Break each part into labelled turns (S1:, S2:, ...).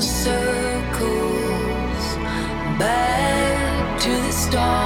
S1: circles, back to the start,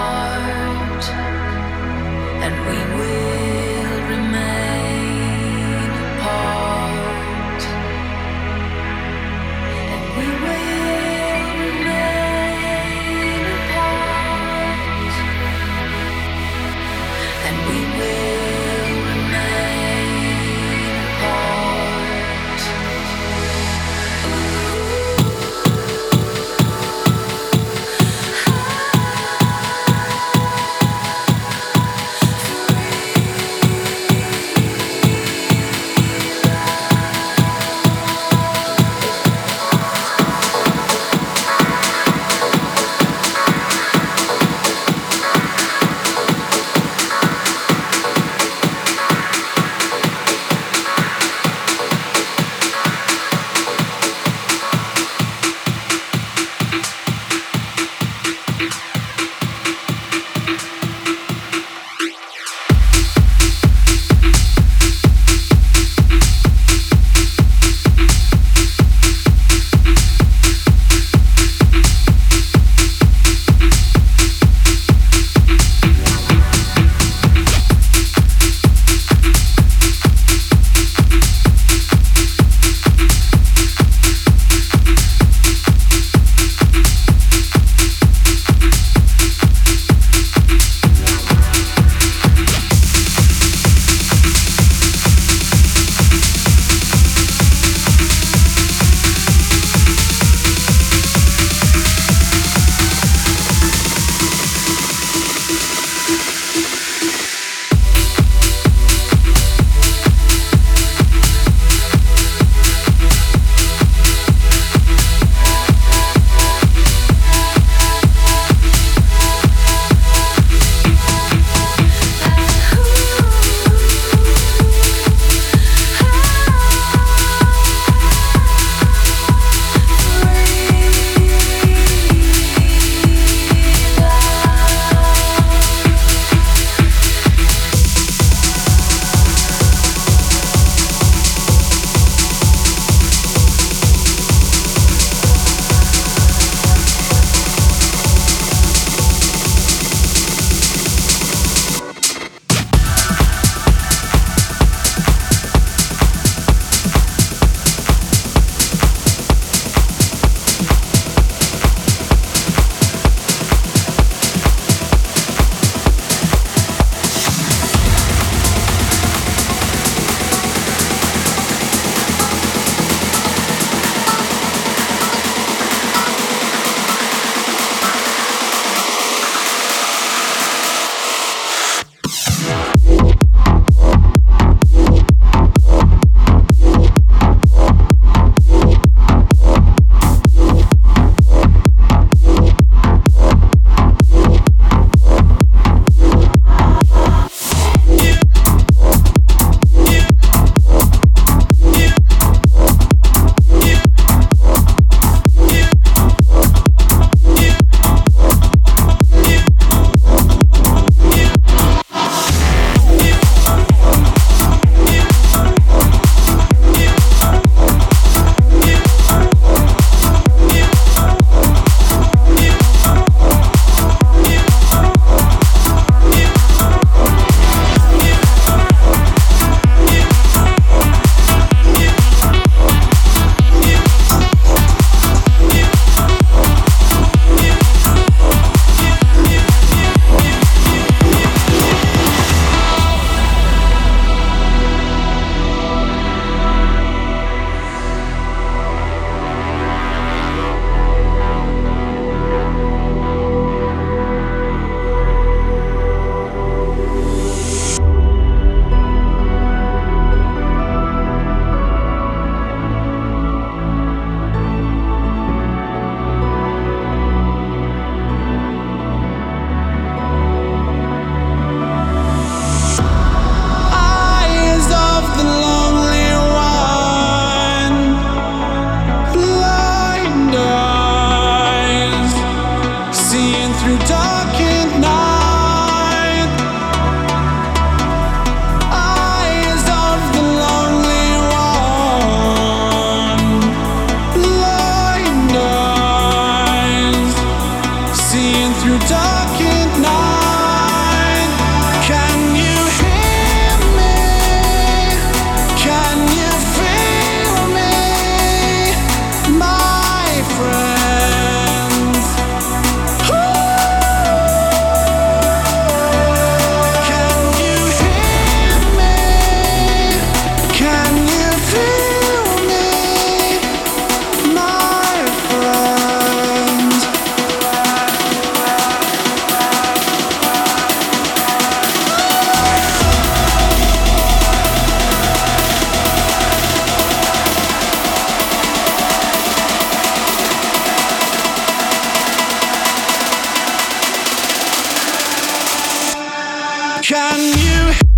S2: can you?